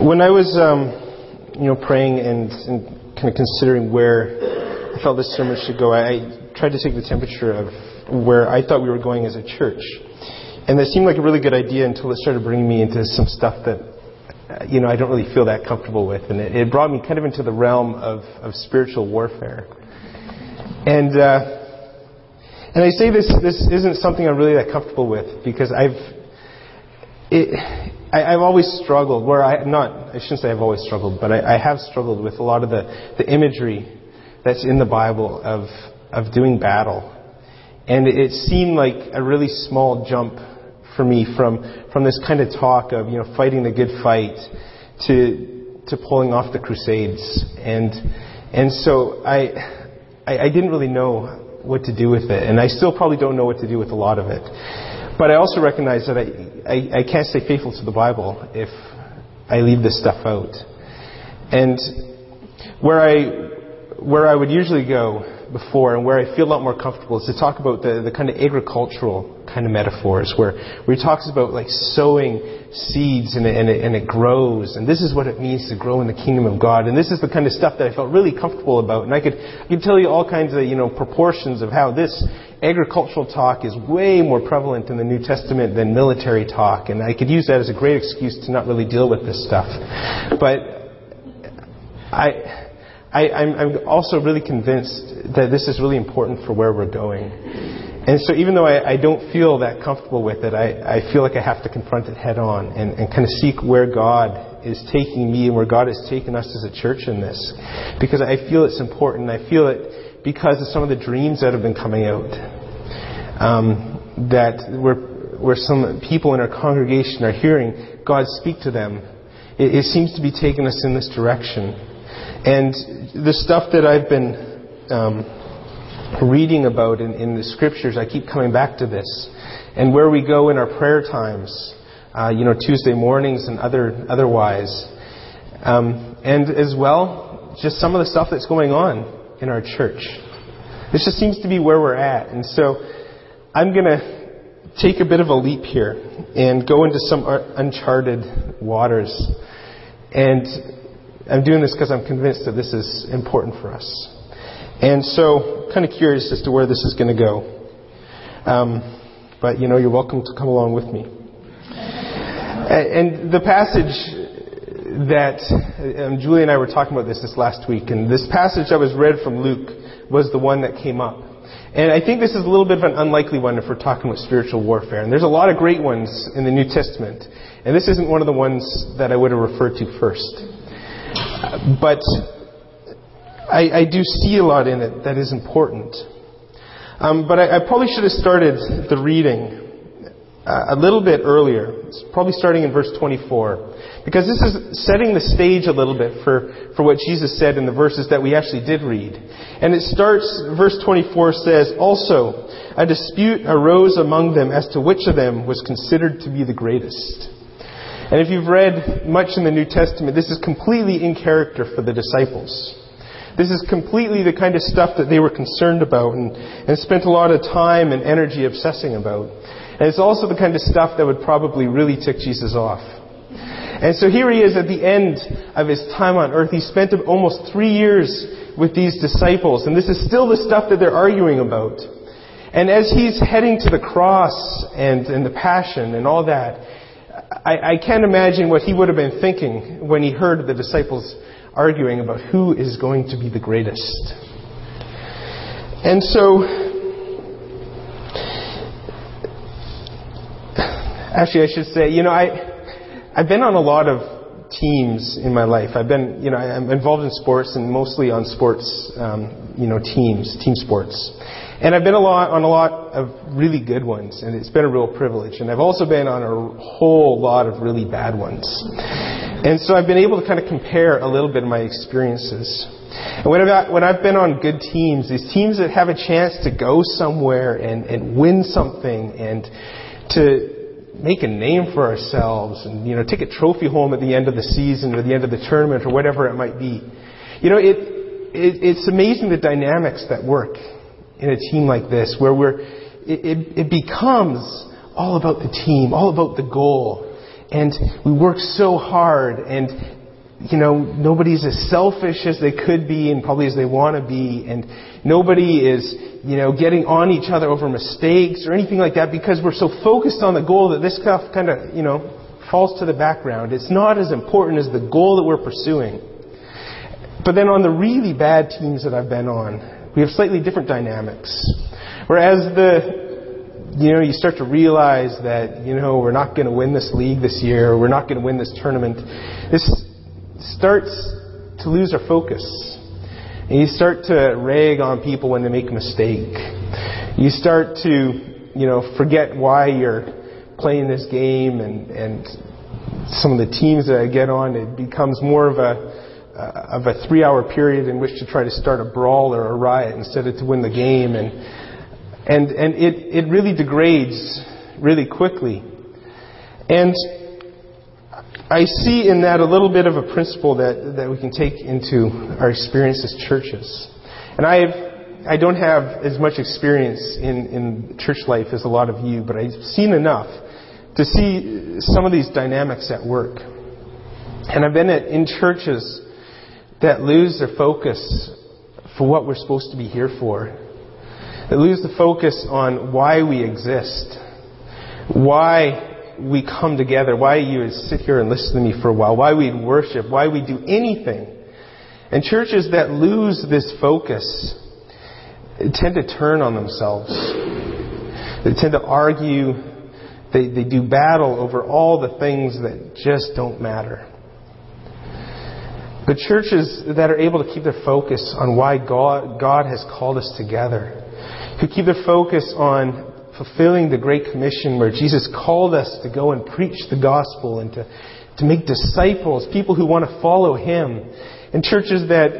When I was, um, you know, praying and, and kind of considering where I felt this sermon should go, I, tried to take the temperature of where I thought we were going as a church. And that seemed like a really good idea until it started bringing me into some stuff that, uh, you know, I don't really feel that comfortable with. And it, it brought me kind of into the realm of, of spiritual warfare. And, uh, and I say this, this isn't something I'm really that comfortable with because I've, it, I, have always struggled, where I, not, I shouldn't say I've always struggled, but I, I have struggled with a lot of the, the imagery that's in the Bible of, of doing battle. And it seemed like a really small jump for me from, from this kind of talk of, you know, fighting the good fight to, to pulling off the crusades. And, and so I, I, I didn't really know what to do with it. And I still probably don't know what to do with a lot of it. But I also recognize that I, I, I can't stay faithful to the Bible if I leave this stuff out. And where I, where I would usually go before and where I feel a lot more comfortable is to talk about the, the kind of agricultural kind of metaphors where, where he talks about like sowing seeds and it, and, it, and it grows. And this is what it means to grow in the kingdom of God. And this is the kind of stuff that I felt really comfortable about. And I could, I could tell you all kinds of you know proportions of how this agricultural talk is way more prevalent in the New Testament than military talk and I could use that as a great excuse to not really deal with this stuff but I I, am also really convinced that this is really important for where we're going. And so even though I, I don't feel that comfortable with it, I, I, feel like I have to confront it head on and, and kind of seek where God is taking me and where God has taken us as a church in this. Because I feel it's important. I feel it because of some of the dreams that have been coming out. Um, that where, where some people in our congregation are hearing God speak to them. It, it seems to be taking us in this direction. And the stuff that I've been um, reading about in, in, the scriptures, I keep coming back to this. And where we go in our prayer times, uh, you know, Tuesday mornings and other otherwise. Um, and as well, just some of the stuff that's going on in our church. This just seems to be where we're at. And so I'm going to take a bit of a leap here and go into some uncharted waters. And I'm doing this because I'm convinced that this is important for us. And so, kind of curious as to where this is going to go. Um, but, you know, you're welcome to come along with me. And the passage that um, Julie and I were talking about this this last week, and this passage that was read from Luke was the one that came up. And I think this is a little bit of an unlikely one if we're talking about spiritual warfare. And there's a lot of great ones in the New Testament. And this isn't one of the ones that I would have referred to first. But I, I, do see a lot in it that is important. Um, but I, I, probably should have started the reading a little bit earlier, it's probably starting in verse 24, because this is setting the stage a little bit for, for what Jesus said in the verses that we actually did read. And it starts, verse 24 says, Also, a dispute arose among them as to which of them was considered to be the greatest. And if you've read much in the New Testament, this is completely in character for the disciples. This is completely the kind of stuff that they were concerned about and, and spent a lot of time and energy obsessing about. And it's also the kind of stuff that would probably really tick Jesus off. And so here he is at the end of his time on earth. He spent almost three years with these disciples, and this is still the stuff that they're arguing about. And as he's heading to the cross and, and the passion and all that, I, I can't imagine what he would have been thinking when he heard the disciples arguing about who is going to be the greatest. And so, actually, I should say, you know, I, I've been on a lot of teams in my life. I've been, you know, I'm involved in sports and mostly on sports, um, you know, teams, team sports. And I've been a lot, on a lot of really good ones, and it's been a real privilege. And I've also been on a whole lot of really bad ones. And so I've been able to kind of compare a little bit of my experiences. And when I've, when I've been on good teams, these teams that have a chance to go somewhere and, and win something and to make a name for ourselves and, you know, take a trophy home at the end of the season or the end of the tournament or whatever it might be. You know, it, it it's amazing the dynamics that work in a team like this, where we're, it, it, it becomes all about the team, all about the goal. and we work so hard and you know, nobody's as selfish as they could be and probably as they want to be, and nobody is, you know, getting on each other over mistakes or anything like that because we're so focused on the goal that this stuff kind of, you know, falls to the background. It's not as important as the goal that we're pursuing. But then on the really bad teams that I've been on, we have slightly different dynamics. Whereas the you know, you start to realize that, you know, we're not going to win this league this year, we're not going to win this tournament. This starts to lose our focus. And you start to rag on people when they make a mistake. You start to, you know, forget why you're playing this game and, and some of the teams that I get on, it becomes more of a, uh, of a three hour period in which to try to start a brawl or a riot instead of to win the game. And, and, and it, it really degrades really quickly. And I see in that a little bit of a principle that, that we can take into our experience as churches. And I, I don't have as much experience in, in church life as a lot of you, but I've seen enough to see some of these dynamics at work. And I've been at, in churches that lose their focus for what we're supposed to be here for. That lose the focus on why we exist. Why we come together, why you would sit here and listen to me for a while, why we'd worship, why we do anything. And churches that lose this focus tend to turn on themselves. They tend to argue. They, they do battle over all the things that just don't matter. But churches that are able to keep their focus on why God, God has called us together, who keep their focus on fulfilling the Great Commission where Jesus called us to go and preach the gospel and to, to make disciples, people who want to follow Him. And churches that,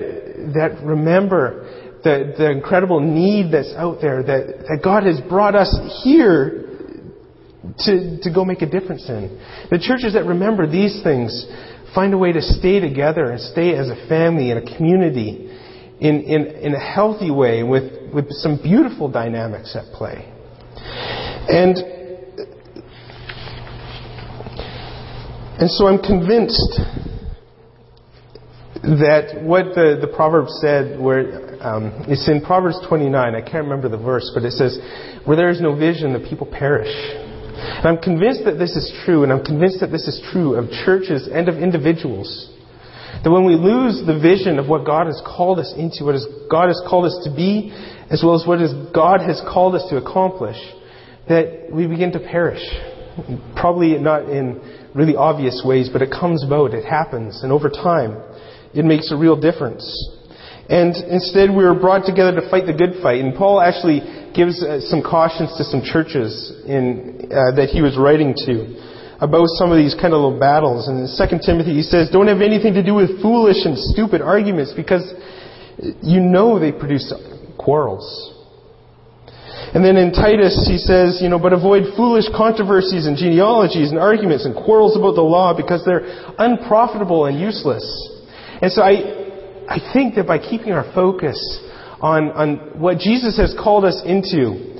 that remember the, the incredible need that's out there, that, that God has brought us here to, to go make a difference in. The churches that remember these things find a way to stay together and stay as a family and a community in, in, in a healthy way with, with some beautiful dynamics at play. And, and so I'm convinced that what the, the proverb said, where um, it's in Proverbs 29, I can't remember the verse, but it says, Where there is no vision, the people perish. And I'm convinced that this is true, and I'm convinced that this is true of churches and of individuals. That when we lose the vision of what God has called us into, what God has called us to be, as well as what God has called us to accomplish, that we begin to perish. Probably not in really obvious ways, but it comes about, it happens, and over time, it makes a real difference. And instead, we were brought together to fight the good fight. And Paul actually gives uh, some cautions to some churches in, uh, that he was writing to about some of these kind of little battles. And in 2 Timothy, he says, Don't have anything to do with foolish and stupid arguments because you know they produce quarrels. And then in Titus, he says, you know, but avoid foolish controversies and genealogies and arguments and quarrels about the law because they're unprofitable and useless. And so I, I think that by keeping our focus on, on what Jesus has called us into,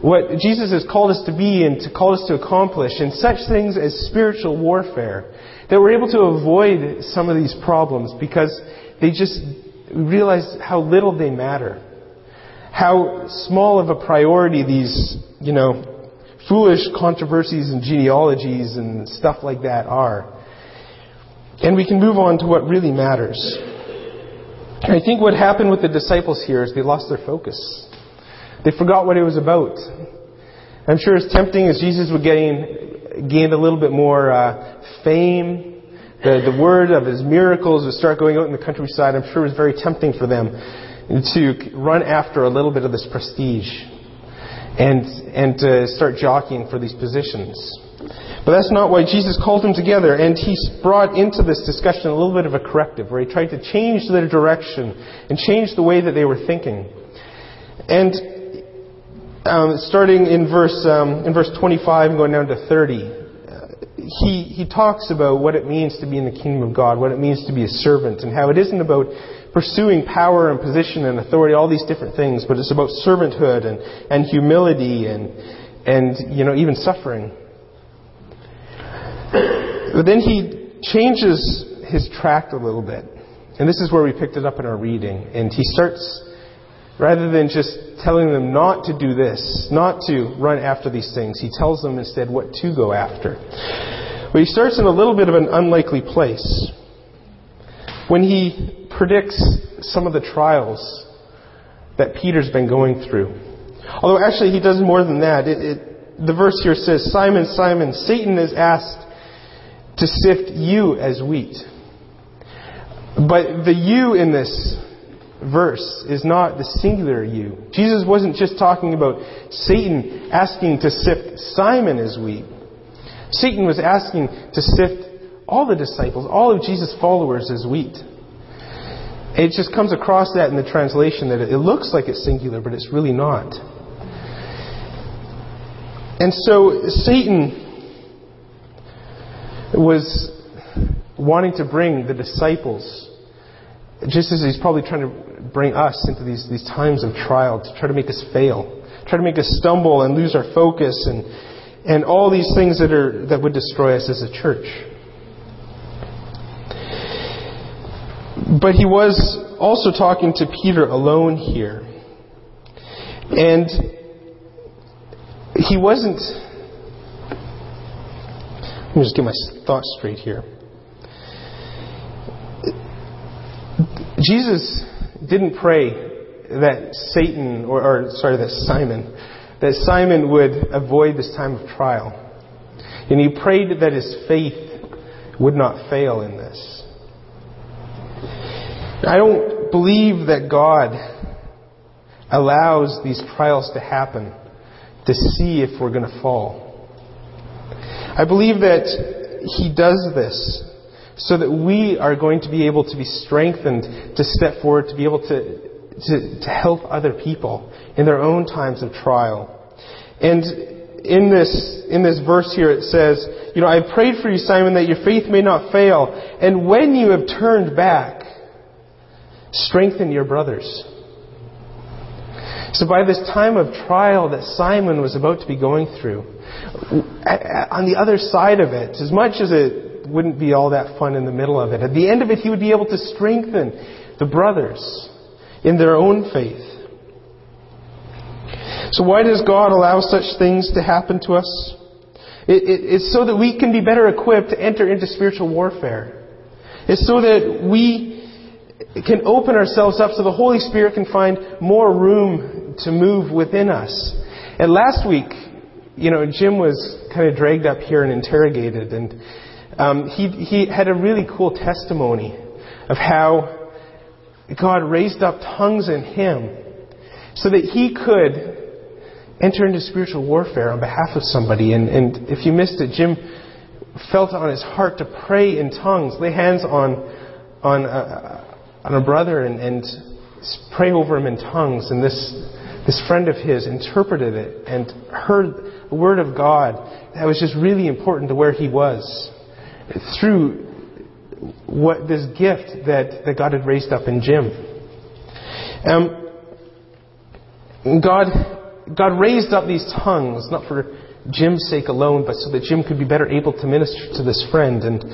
what Jesus has called us to be and to call us to accomplish, and such things as spiritual warfare, that we're able to avoid some of these problems because they just realize how little they matter how small of a priority these, you know, foolish controversies and genealogies and stuff like that are. And we can move on to what really matters. I think what happened with the disciples here is they lost their focus. They forgot what it was about. I'm sure as tempting as Jesus would gain, gain a little bit more uh, fame, the, the word of his miracles would start going out in the countryside. I'm sure it was very tempting for them to run after a little bit of this prestige and, and to start jockeying for these positions. But that's not why Jesus called them together, and he brought into this discussion a little bit of a corrective, where he tried to change their direction and change the way that they were thinking. And um, starting in verse um, in verse 25 and going down to 30, uh, he he talks about what it means to be in the kingdom of God, what it means to be a servant, and how it isn't about pursuing power and position and authority, all these different things, but it's about servanthood and, and humility and, and, you know, even suffering. But then he changes his tract a little bit. And this is where we picked it up in our reading. And he starts, rather than just telling them not to do this, not to run after these things, he tells them instead what to go after. But he starts in a little bit of an unlikely place. When he predicts some of the trials that Peter's been going through. Although actually he does more than that. It, it, the verse here says, Simon, Simon, Satan is asked to sift you as wheat. But the you in this verse is not the singular you. Jesus wasn't just talking about Satan asking to sift Simon as wheat. Satan was asking to sift all the disciples, all of Jesus' followers as wheat. It just comes across that in the translation that it looks like it's singular, but it's really not. And so Satan was wanting to bring the disciples, just as he's probably trying to bring us into these, these times of trial, to try to make us fail, try to make us stumble and lose our focus, and, and all these things that, are, that would destroy us as a church. But he was also talking to Peter alone here. And he wasn't let me just get my thoughts straight here. Jesus didn't pray that Satan, or, or, sorry, that Simon, that Simon would avoid this time of trial. And he prayed that his faith would not fail in this. I don't believe that God allows these trials to happen to see if we're going to fall. I believe that He does this so that we are going to be able to be strengthened to step forward, to be able to, to, to help other people in their own times of trial. And in this, in this verse here it says, you know, I prayed for you, Simon, that your faith may not fail. And when you have turned back, strengthen your brothers. So by this time of trial that Simon was about to be going through, on the other side of it, as much as it wouldn't be all that fun in the middle of it, at the end of it, he would be able to strengthen the brothers in their own faith. So why does God allow such things to happen to us? It, it, it's so that we can be better equipped to enter into spiritual warfare. It's so that we can open ourselves up so the Holy Spirit can find more room to move within us. And last week, you know, Jim was kind of dragged up here and interrogated, and um, he, he had a really cool testimony of how God raised up tongues in him so that he could enter into spiritual warfare on behalf of somebody. And, and if you missed it, Jim felt on his heart to pray in tongues, lay hands on, on, a, on a brother and, and pray over him in tongues. And this, this friend of his interpreted it and heard the Word of God that was just really important to where he was through what this gift that, that God had raised up in Jim. Um, God, God raised up these tongues, not for Jim's sake alone, but so that Jim could be better able to minister to this friend. And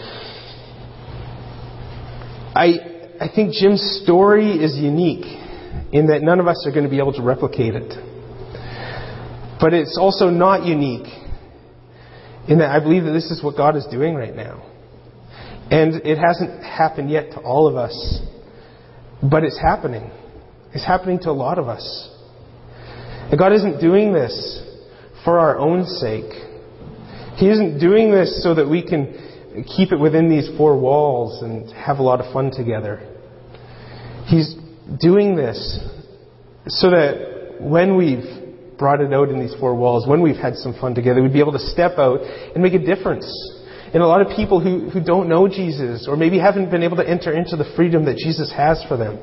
I, I think Jim's story is unique in that none of us are going to be able to replicate it. But it's also not unique in that I believe that this is what God is doing right now. And it hasn't happened yet to all of us, but it's happening. It's happening to a lot of us. And God isn't doing this for our own sake. He isn't doing this so that we can keep it within these four walls and have a lot of fun together. He's doing this so that when we've brought it out in these four walls, when we've had some fun together, we'd be able to step out and make a difference in a lot of people who, who don't know Jesus or maybe haven't been able to enter into the freedom that Jesus has for them.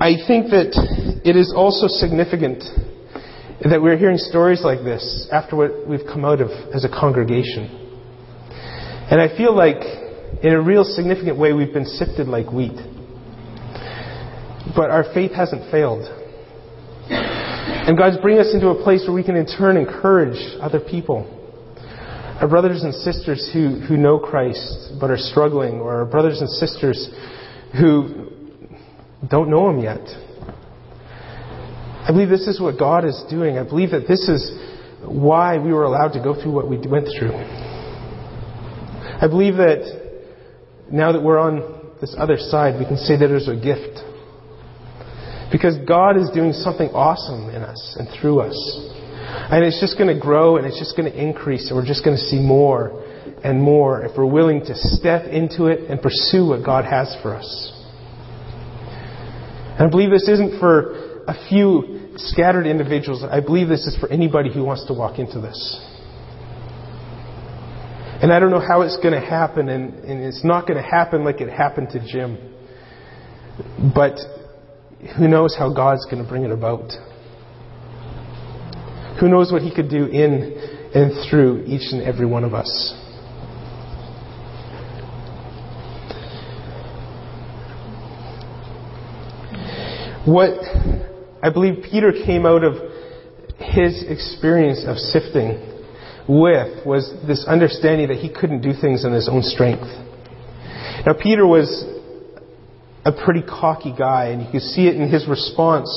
I think that it is also significant that we're hearing stories like this after what we've come out of as a congregation. And I feel like, in a real significant way, we've been sifted like wheat. But our faith hasn't failed. And God's bringing us into a place where we can in turn encourage other people. Our brothers and sisters who, who know Christ but are struggling, or our brothers and sisters who don't know Him yet. I believe this is what God is doing. I believe that this is why we were allowed to go through what we went through. I believe that now that we're on this other side, we can say that there's a gift. Because God is doing something awesome in us and through us. And it's just going to grow and it's just going to increase, and we're just going to see more and more if we're willing to step into it and pursue what God has for us. And I believe this isn't for a few scattered individuals. I believe this is for anybody who wants to walk into this. And I don't know how it's going to happen, and, and it's not going to happen like it happened to Jim. But who knows how God's going to bring it about? Who knows what He could do in and through each and every one of us? What I believe Peter came out of his experience of sifting with was this understanding that he couldn't do things in his own strength. Now, Peter was a pretty cocky guy, and you can see it in his response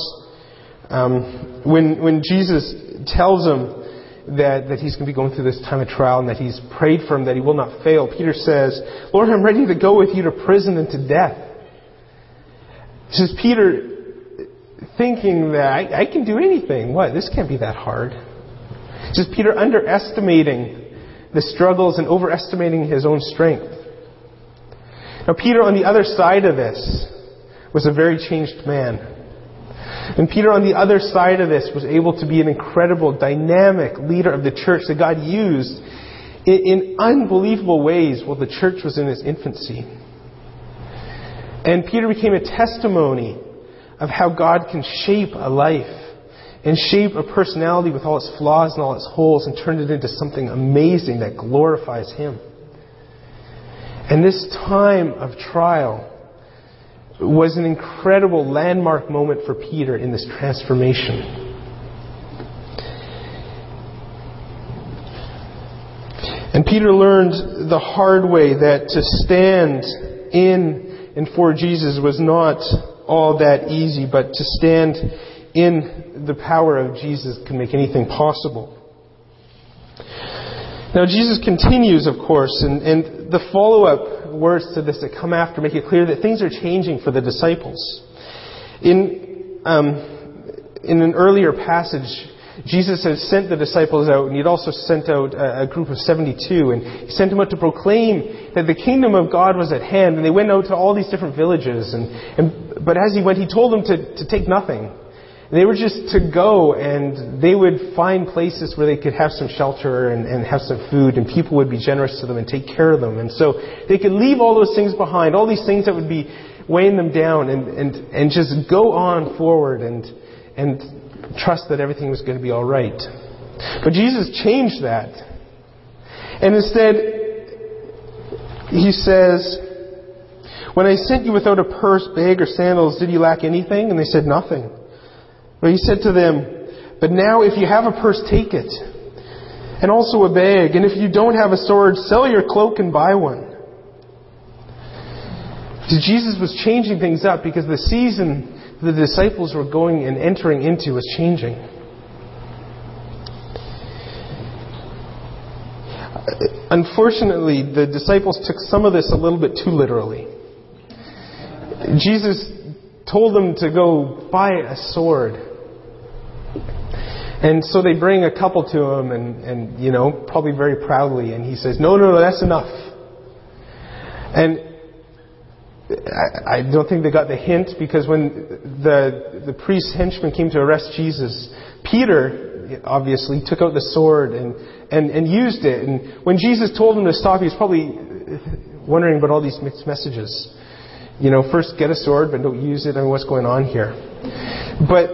um, when, when Jesus tells him that, that he's going to be going through this time of trial and that he's prayed for him that he will not fail. Peter says, Lord, I'm ready to go with you to prison and to death. He says, Peter, thinking that I, I can do anything. What? This can't be that hard. Just Peter underestimating the struggles and overestimating his own strength. Now, Peter, on the other side of this, was a very changed man. And Peter, on the other side of this, was able to be an incredible, dynamic leader of the church that God used in, in unbelievable ways while the church was in its infancy. And Peter became a testimony of how God can shape a life and shape a personality with all its flaws and all its holes and turn it into something amazing that glorifies Him. And this time of trial was an incredible landmark moment for Peter in this transformation. And Peter learned the hard way that to stand in and for Jesus was not all that easy, but to stand in the power of Jesus can make anything possible. Now, Jesus continues, of course, and, and the follow up words to this that come after make it clear that things are changing for the disciples. In, um, in an earlier passage, Jesus had sent the disciples out, and he'd also sent out a, a, group of 72, and he sent them out to proclaim that the kingdom of God was at hand, and they went out to all these different villages, and, and but as he went, he told them to, to take nothing. They were just to go and they would find places where they could have some shelter and, and, have some food and people would be generous to them and take care of them. And so they could leave all those things behind, all these things that would be weighing them down and, and, and just go on forward and, and trust that everything was going to be alright. But Jesus changed that. And instead, He says, When I sent you without a purse, bag, or sandals, did you lack anything? And they said, Nothing. But he said to them, But now if you have a purse, take it, and also a bag. And if you don't have a sword, sell your cloak and buy one. Jesus was changing things up because the season the disciples were going and entering into was changing. Unfortunately, the disciples took some of this a little bit too literally. Jesus told them to go buy a sword. And so they bring a couple to him, and, and you know, probably very proudly, and he says, No, no, no, that's enough. And I, I don't think they got the hint because when the, the priest's henchman came to arrest Jesus, Peter obviously took out the sword and, and, and used it. And when Jesus told him to stop, he was probably wondering about all these mixed messages. You know, first get a sword, but don't use it. I mean, what's going on here? But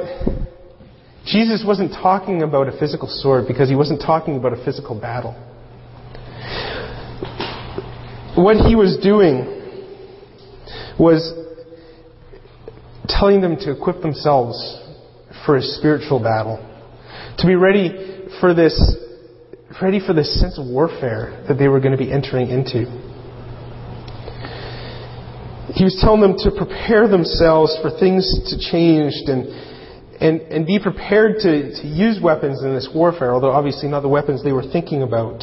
Jesus wasn't talking about a physical sword because he wasn't talking about a physical battle. What he was doing was telling them to equip themselves for a spiritual battle. To be ready for this, ready for this sense of warfare that they were going to be entering into. He was telling them to prepare themselves for things to change and, and, and be prepared to, to use weapons in this warfare, although obviously not the weapons they were thinking about,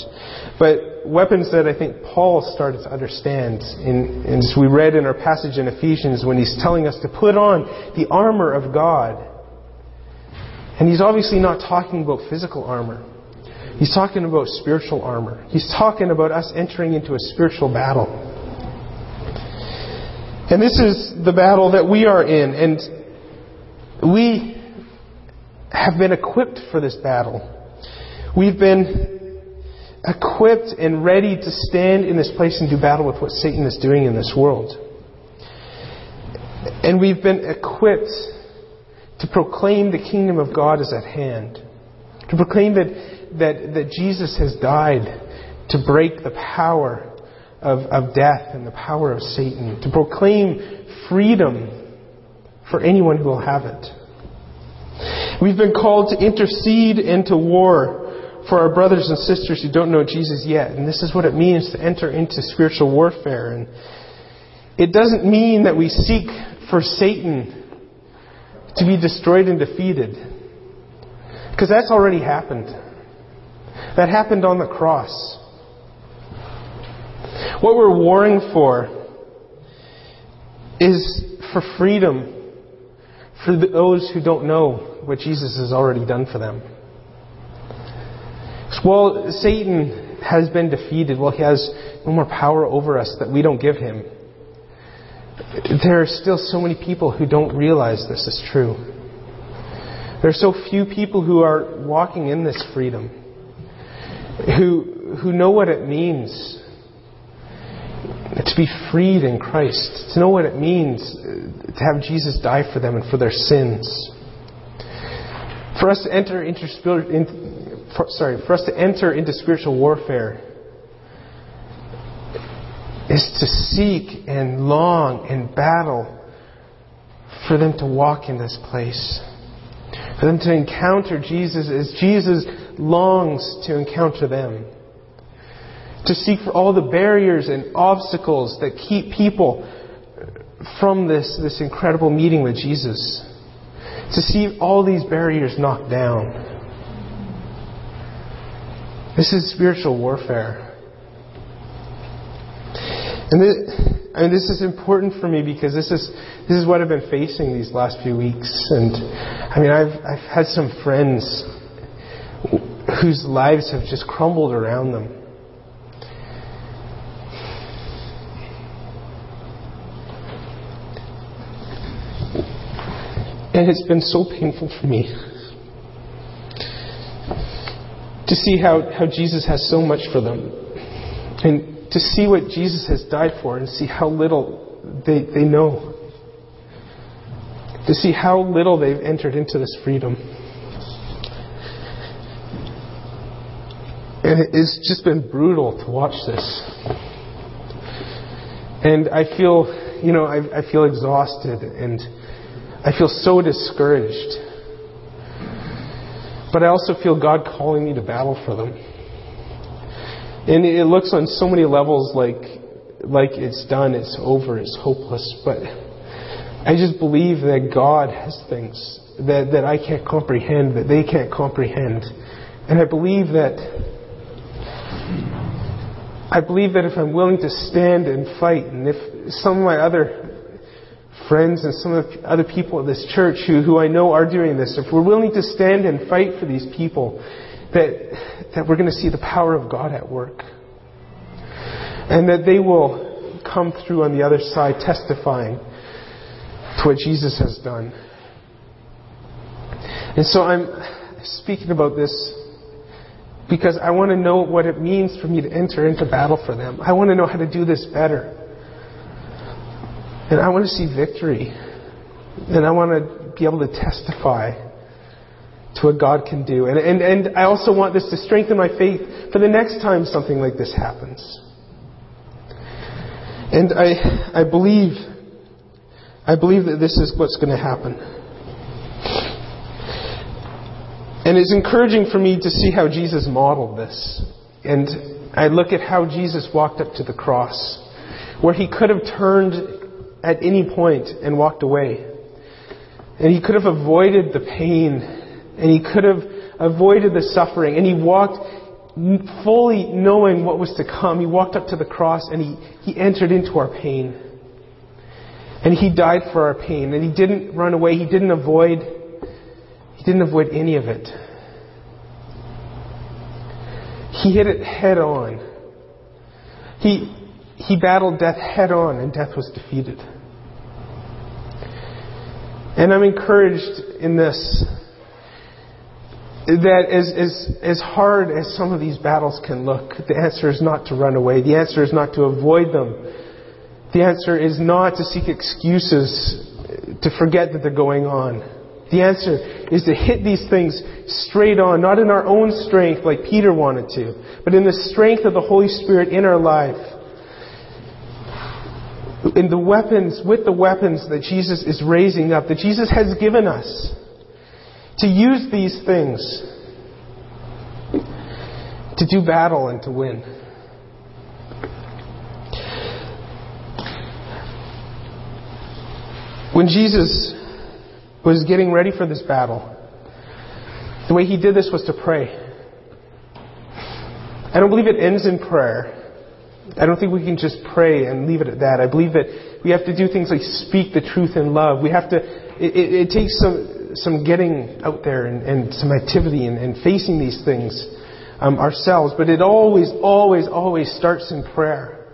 but weapons that I think Paul started to understand. And as we read in our passage in Ephesians when he's telling us to put on the armor of God. And he's obviously not talking about physical armor. He's talking about spiritual armor. He's talking about us entering into a spiritual battle. And this is the battle that we are in. And we have been equipped for this battle. We've been equipped and ready to stand in this place and do battle with what Satan is doing in this world. And we've been equipped to proclaim the kingdom of God is at hand. To proclaim that, that, that Jesus has died to break the power of, of death and the power of Satan. To proclaim freedom for anyone who will have it. We've been called to intercede into war for our brothers and sisters who don't know Jesus yet. And this is what it means to enter into spiritual warfare. And it doesn't mean that we seek for Satan to be destroyed and defeated. Because that's already happened. That happened on the cross. What we're warring for is for freedom for those who don't know what Jesus has already done for them. Well, Satan has been defeated. Well, he has no more power over us that we don't give him there are still so many people who don't realize this is true. There are so few people who are walking in this freedom, who, who know what it means to be freed in Christ, to know what it means uh, to have Jesus die for them and for their sins. For us to enter into, for, sorry, for us to enter into spiritual warfare is to seek and long and battle for them to walk in this place. For them to encounter Jesus as Jesus longs to encounter them. To seek for all the barriers and obstacles that keep people from this, this incredible meeting with Jesus. To see all these barriers knocked down. This is spiritual warfare. And this, I mean, this is important for me because this is this is what I've been facing these last few weeks. And I mean, I've I've had some friends whose lives have just crumbled around them. And it's been so painful for me to see how, how Jesus has so much for them. And to see what Jesus has died for and see how little they, they know. To see how little they've entered into this freedom. And it's just been brutal to watch this. And I feel, you know, I, I feel exhausted and I feel so discouraged. But I also feel God calling me to battle for them. And it looks on so many levels like, like it's done, it's over, it's hopeless. But I just believe that God has things that, that I can't comprehend, that they can't comprehend. And I believe that I believe that if I'm willing to stand and fight, and if some of my other friends and some of the other people at this church who, who I know are doing this, if we're willing to stand and fight for these people, that, that we're going to see the power of God at work. And that they will come through on the other side testifying to what Jesus has done. And so I'm speaking about this because I want to know what it means for me to enter into battle for them. I want to know how to do this better. And I want to see victory. And I want to be able to testify to what God can do. And, and, and I also want this to strengthen my faith for the next time something like this happens. And I, I believe, I believe that this is what's going to happen. And it's encouraging for me to see how Jesus modeled this. And I look at how Jesus walked up to the cross, where he could have turned at any point and walked away. And he could have avoided the pain, and he could have avoided the suffering, and he walked fully knowing what was to come. He walked up to the cross and he, he entered into our pain. And he died for our pain. And he didn't run away. He didn't avoid, he didn't avoid any of it. He hit it head on. He, he battled death head on, and death was defeated. And I'm encouraged in this that as, as, as hard as some of these battles can look, the answer is not to run away. The answer is not to avoid them. The answer is not to seek excuses to forget that they're going on. The answer is to hit these things straight on, not in our own strength like Peter wanted to, but in the strength of the Holy Spirit in our life. In the weapons, with the weapons that Jesus is raising up, that Jesus has given us. To use these things to do battle and to win. When Jesus was getting ready for this battle, the way he did this was to pray. I don't believe it ends in prayer. I don't think we can just pray and leave it at that. I believe that we have to do things like speak the truth in love. We have to, it, it, it takes some, some getting out there and, and some activity and, and, facing these things um, ourselves. But it always, always, always starts in prayer.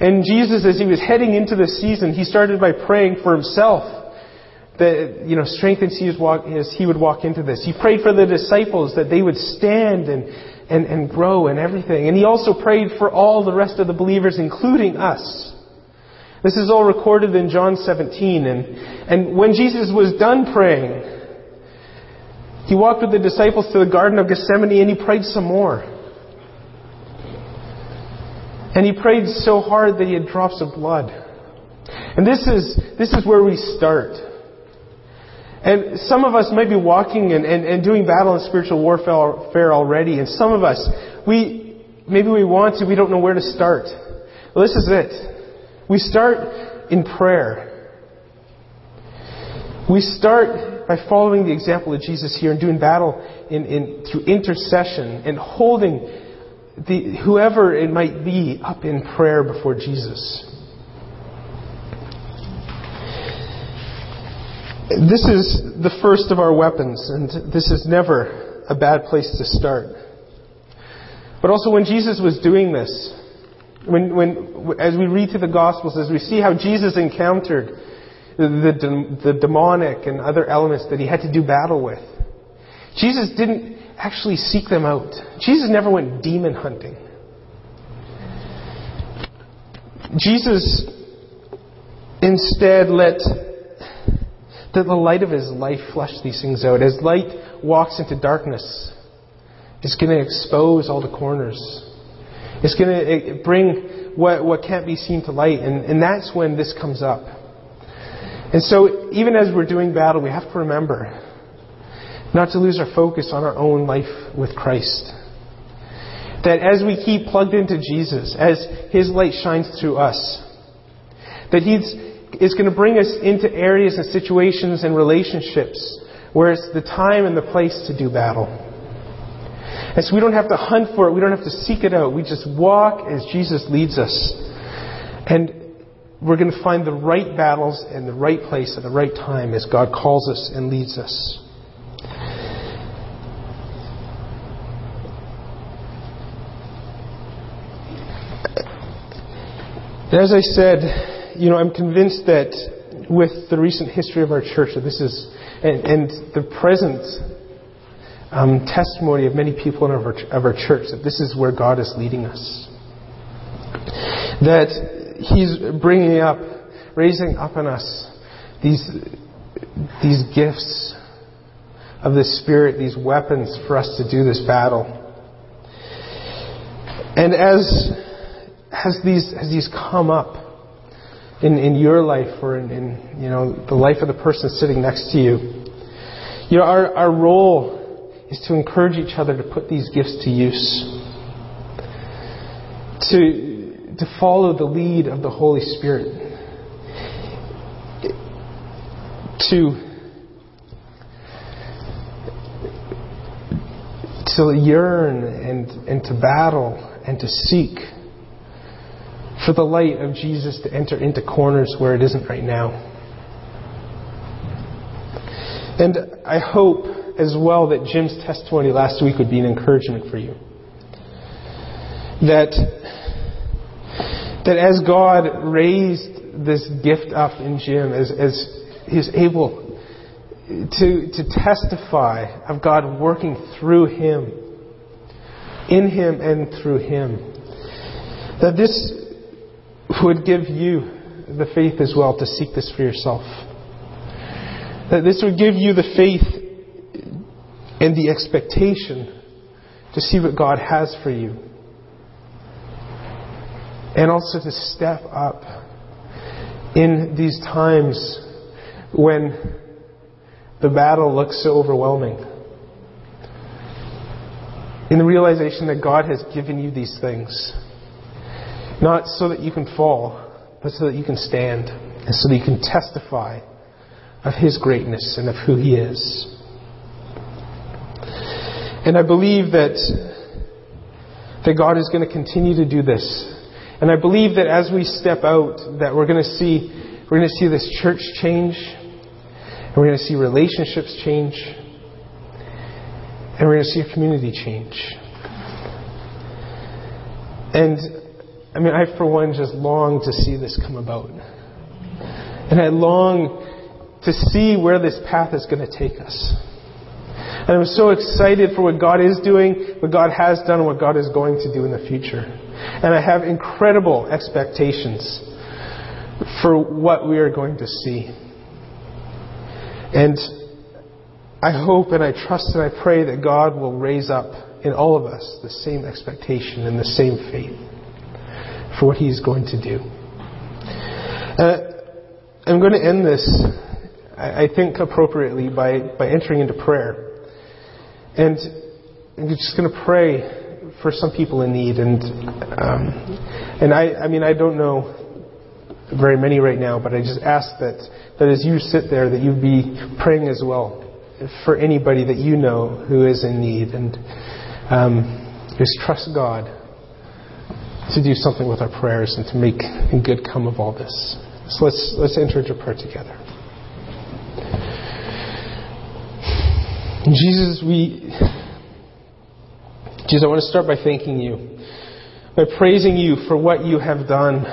And Jesus, as he was heading into the season, he started by praying for himself that you know strength as walk, as he would walk into this. He prayed for the disciples that they would stand and, and, and grow and everything. And he also prayed for all the rest of the believers, including us. This is all recorded in John 17. And, and when Jesus was done praying, he walked with the disciples to the Garden of Gethsemane and he prayed some more. And he prayed so hard that he had drops of blood. And this is, this is where we start. And some of us might be walking and, and, and doing battle in spiritual warfare already. And some of us, we, maybe we want to, we don't know where to start. Well, this is it. We start in prayer. We start by following the example of Jesus here and doing battle in, in, through intercession and holding the, whoever it might be up in prayer before Jesus. This is the first of our weapons, and this is never a bad place to start. But also, when Jesus was doing this, when, when, as we read through the Gospels, as we see how Jesus encountered the, the, the demonic and other elements that he had to do battle with, Jesus didn't actually seek them out. Jesus never went demon hunting. Jesus instead let that the light of his life flush these things out. As light walks into darkness, it's going to expose all the corners. It's going to bring what, what can't be seen to light. And, and that's when this comes up. And so, even as we're doing battle, we have to remember not to lose our focus on our own life with Christ. That as we keep plugged into Jesus, as His light shines through us, that He's is going to bring us into areas and situations and relationships where it's the time and the place to do battle. And so we don't have to hunt for it. We don't have to seek it out. We just walk as Jesus leads us. And we're going to find the right battles in the right place at the right time as God calls us and leads us. As I said, you know, I'm convinced that with the recent history of our church, that this is, and, and the present um, testimony of many people in our, of our church, that this is where God is leading us. That He's bringing up, raising up in us these, these gifts of the Spirit, these weapons for us to do this battle. And as, as, these, as these come up, in, in your life or in, in you know the life of the person sitting next to you. You know, our, our role is to encourage each other to put these gifts to use. To, to follow the lead of the Holy Spirit. To to yearn and, and to battle and to seek for the light of Jesus to enter into corners where it isn't right now. And I hope as well that Jim's testimony last week would be an encouragement for you. That, that as God raised this gift up in Jim, as, as he was able to, to testify of God working through him, in him and through him, that this would give you the faith as well to seek this for yourself. That this would give you the faith and the expectation to see what God has for you. And also to step up in these times when the battle looks so overwhelming. In the realization that God has given you these things, not so that you can fall, but so that you can stand, and so that you can testify of His greatness and of who He is. And I believe that, that God is going to continue to do this. And I believe that as we step out, that we're going to see, we're going to see this church change, and we're going to see relationships change, and we're going to see a community change. And I mean, I for one just long to see this come about. And I long to see where this path is going to take us. And I'm so excited for what God is doing, what God has done, and what God is going to do in the future. And I have incredible expectations for what we are going to see. And I hope and I trust and I pray that God will raise up in all of us the same expectation and the same faith for what He's going to do. Uh, I'm going to end this, I think, appropriately by, by entering into prayer. And I'm just going to pray for some people in need. And, um, and I, I mean, I don't know very many right now, but I just ask that, that as you sit there, that you be praying as well for anybody that you know who is in need. And um, just trust God to do something with our prayers and to make good come of all this. So let's, let's enter into prayer together. Jesus, we. Jesus, I want to start by thanking you, by praising you for what you have done,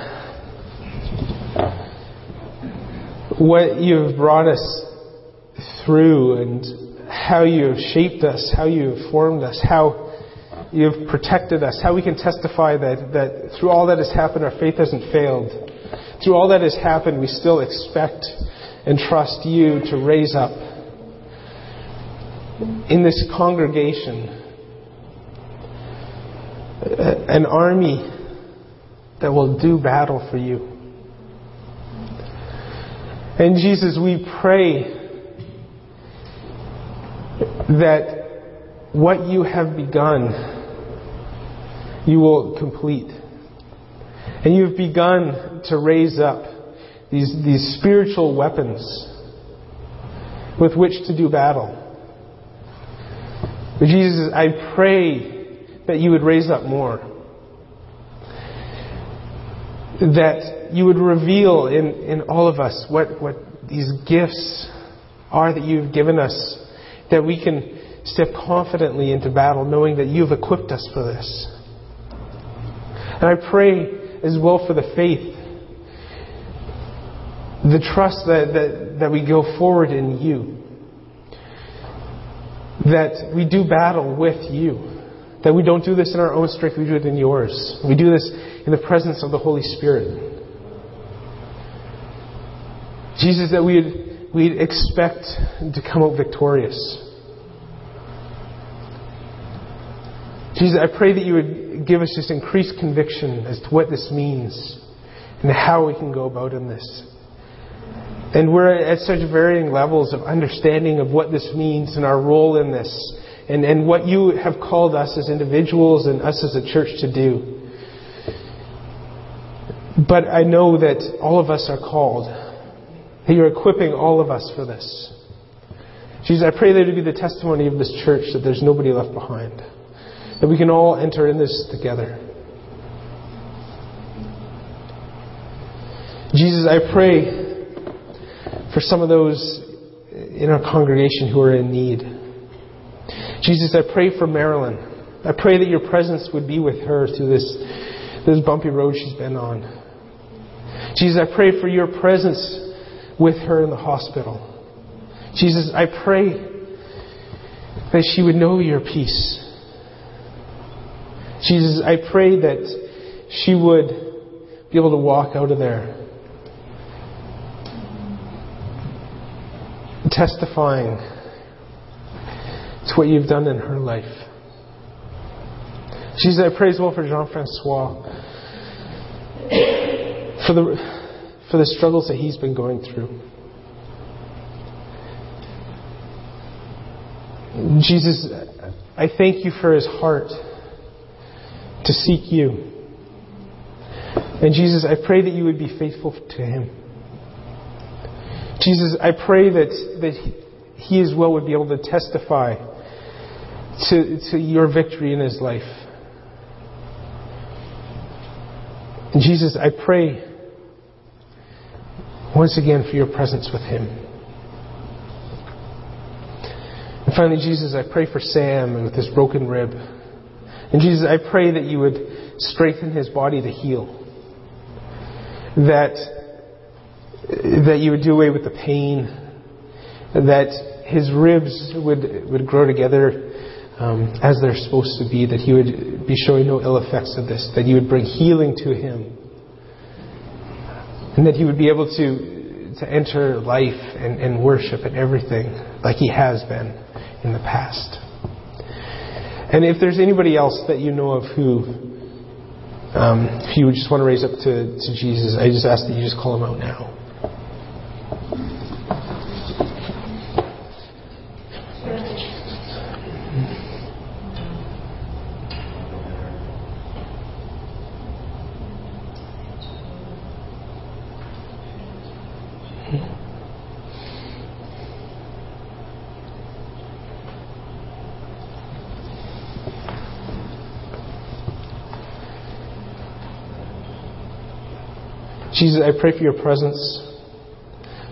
what you have brought us through, and how you have shaped us, how you have formed us, how you have protected us, how we can testify that, that through all that has happened, our faith hasn't failed. Through all that has happened, we still expect and trust you to raise up in this congregation an army that will do battle for you. And Jesus, we pray that what you have begun, you will complete. And you've begun to raise up these, these spiritual weapons with which to do battle. But Jesus, I pray that you would raise up more. That you would reveal in, in all of us what, what these gifts are that you've given us, that we can step confidently into battle knowing that you've equipped us for this. And I pray as well for the faith, the trust that, that, that we go forward in you that we do battle with you. That we don't do this in our own strength, we do it in yours. We do this in the presence of the Holy Spirit. Jesus, that we'd, we'd expect to come out victorious. Jesus, I pray that you would give us just increased conviction as to what this means and how we can go about in this. And we're at such varying levels of understanding of what this means and our role in this and, and what you have called us as individuals and us as a church to do. But I know that all of us are called, that you're equipping all of us for this. Jesus, I pray that it be the testimony of this church that there's nobody left behind, that we can all enter in this together. Jesus, I pray for some of those in our congregation who are in need. Jesus, I pray for Marilyn. I pray that your presence would be with her through this, this bumpy road she's been on. Jesus, I pray for your presence with her in the hospital. Jesus, I pray that she would know your peace. Jesus, I pray that she would be able to walk out of there testifying to what you've done in her life. Jesus, I pray as well for Jean Francois for the, for the struggles that he's been going through. Jesus, I thank you for his heart to seek you. And Jesus, I pray that you would be faithful to him. Jesus, I pray that, that he as well would be able to testify to, to your victory in his life. And Jesus, I pray once again for your presence with him. And finally, Jesus, I pray for Sam with his broken rib. And Jesus, I pray that you would strengthen his body to heal. That that you would do away with the pain, that his ribs would, would grow together um, as they're supposed to be, that he would be showing no ill effects of this, that you would bring healing to him, and that he would be able to, to enter life and, and worship and everything like he has been in the past. And if there's anybody else that you know of who, um, you just want to raise up to, to Jesus, I just ask that you just call him out now. Jesus, I pray for your presence,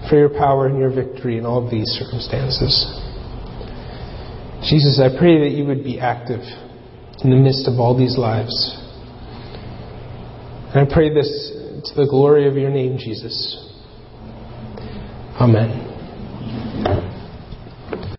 for your power and your victory in all these circumstances. Jesus, I pray that you would be active in the midst of all these lives. And I pray this to the glory of your name, Jesus. Amen.